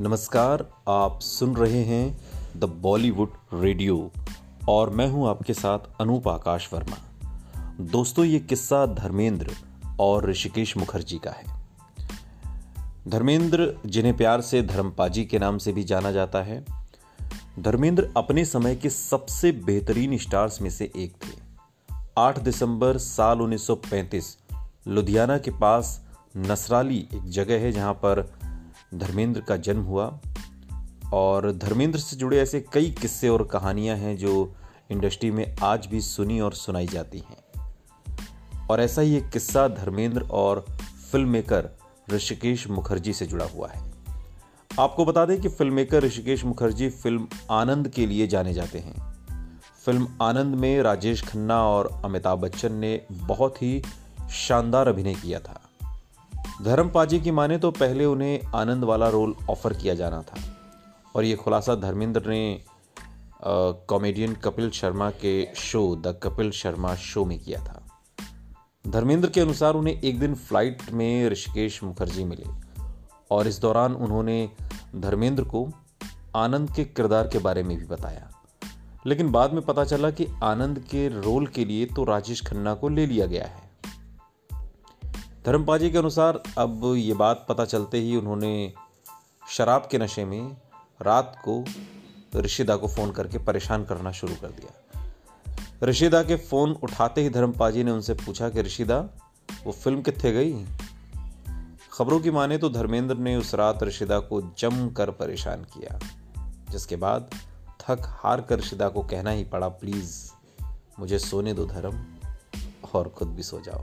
नमस्कार, आप सुन रहे हैं द बॉलीवुड रेडियो और मैं हूँ आपके साथ अनूप आकाश वर्मा। दोस्तों, ये किस्सा धर्मेंद्र और ऋषिकेश मुखर्जी का है। धर्मेंद्र, जिन्हें प्यार से धर्मपाजी के नाम से भी जाना जाता है, धर्मेंद्र अपने समय के सबसे बेहतरीन स्टार्स में से एक थे। 8 दिसंबर साल 1935 लुधियाना के पास नसराली एक जगह है जहाँ पर धर्मेंद्र का जन्म हुआ। और धर्मेंद्र से जुड़े ऐसे कई किस्से और कहानियाँ हैं जो इंडस्ट्री में आज भी सुनी और सुनाई जाती हैं। और ऐसा ही एक किस्सा धर्मेंद्र और फ़िल्म मेकर ऋषिकेश मुखर्जी से जुड़ा हुआ है। आपको बता दें कि film maker Hrishikesh Mukherjee film Anand के लिए जाने जाते हैं। फ़िल्म आनंद में राजेश खन्ना और अमिताभ बच्चन ने बहुत ही शानदार अभिनय किया था। धर्म पाजी की माने तो पहले उन्हें आनंद वाला रोल ऑफ़र किया जाना था। और ये खुलासा धर्मेंद्र ने कॉमेडियन कपिल शर्मा के show, the Kapil Sharma Show में किया था। धर्मेंद्र के अनुसार उन्हें एक दिन फ़्लाइट में ऋषिकेश मुखर्जी मिले और इस दौरान उन्होंने धर्मेंद्र को आनंद के किरदार के बारे में भी बताया। लेकिन बाद में पता चला कि आनंद के रोल के लिए तो राजेश खन्ना को ले लिया गया है। धर्मपाजी के अनुसार अब ये बात पता चलते ही उन्होंने शराब के नशे में रात को ऋषिदा को फ़ोन करके परेशान करना शुरू कर दिया। ऋषिदा के फ़ोन उठाते ही धर्मपाजी ने उनसे पूछा कि, ऋषिदा, वो फ़िल्म कितने गई खबरों की माने तो धर्मेंद्र ने उस रात ऋषिदा को जम कर परेशान किया, जिसके बाद थक हार कर ऋषिदा को कहना ही पड़ा, प्लीज़, मुझे सोने दो धर्म, और खुद भी सो जाओ।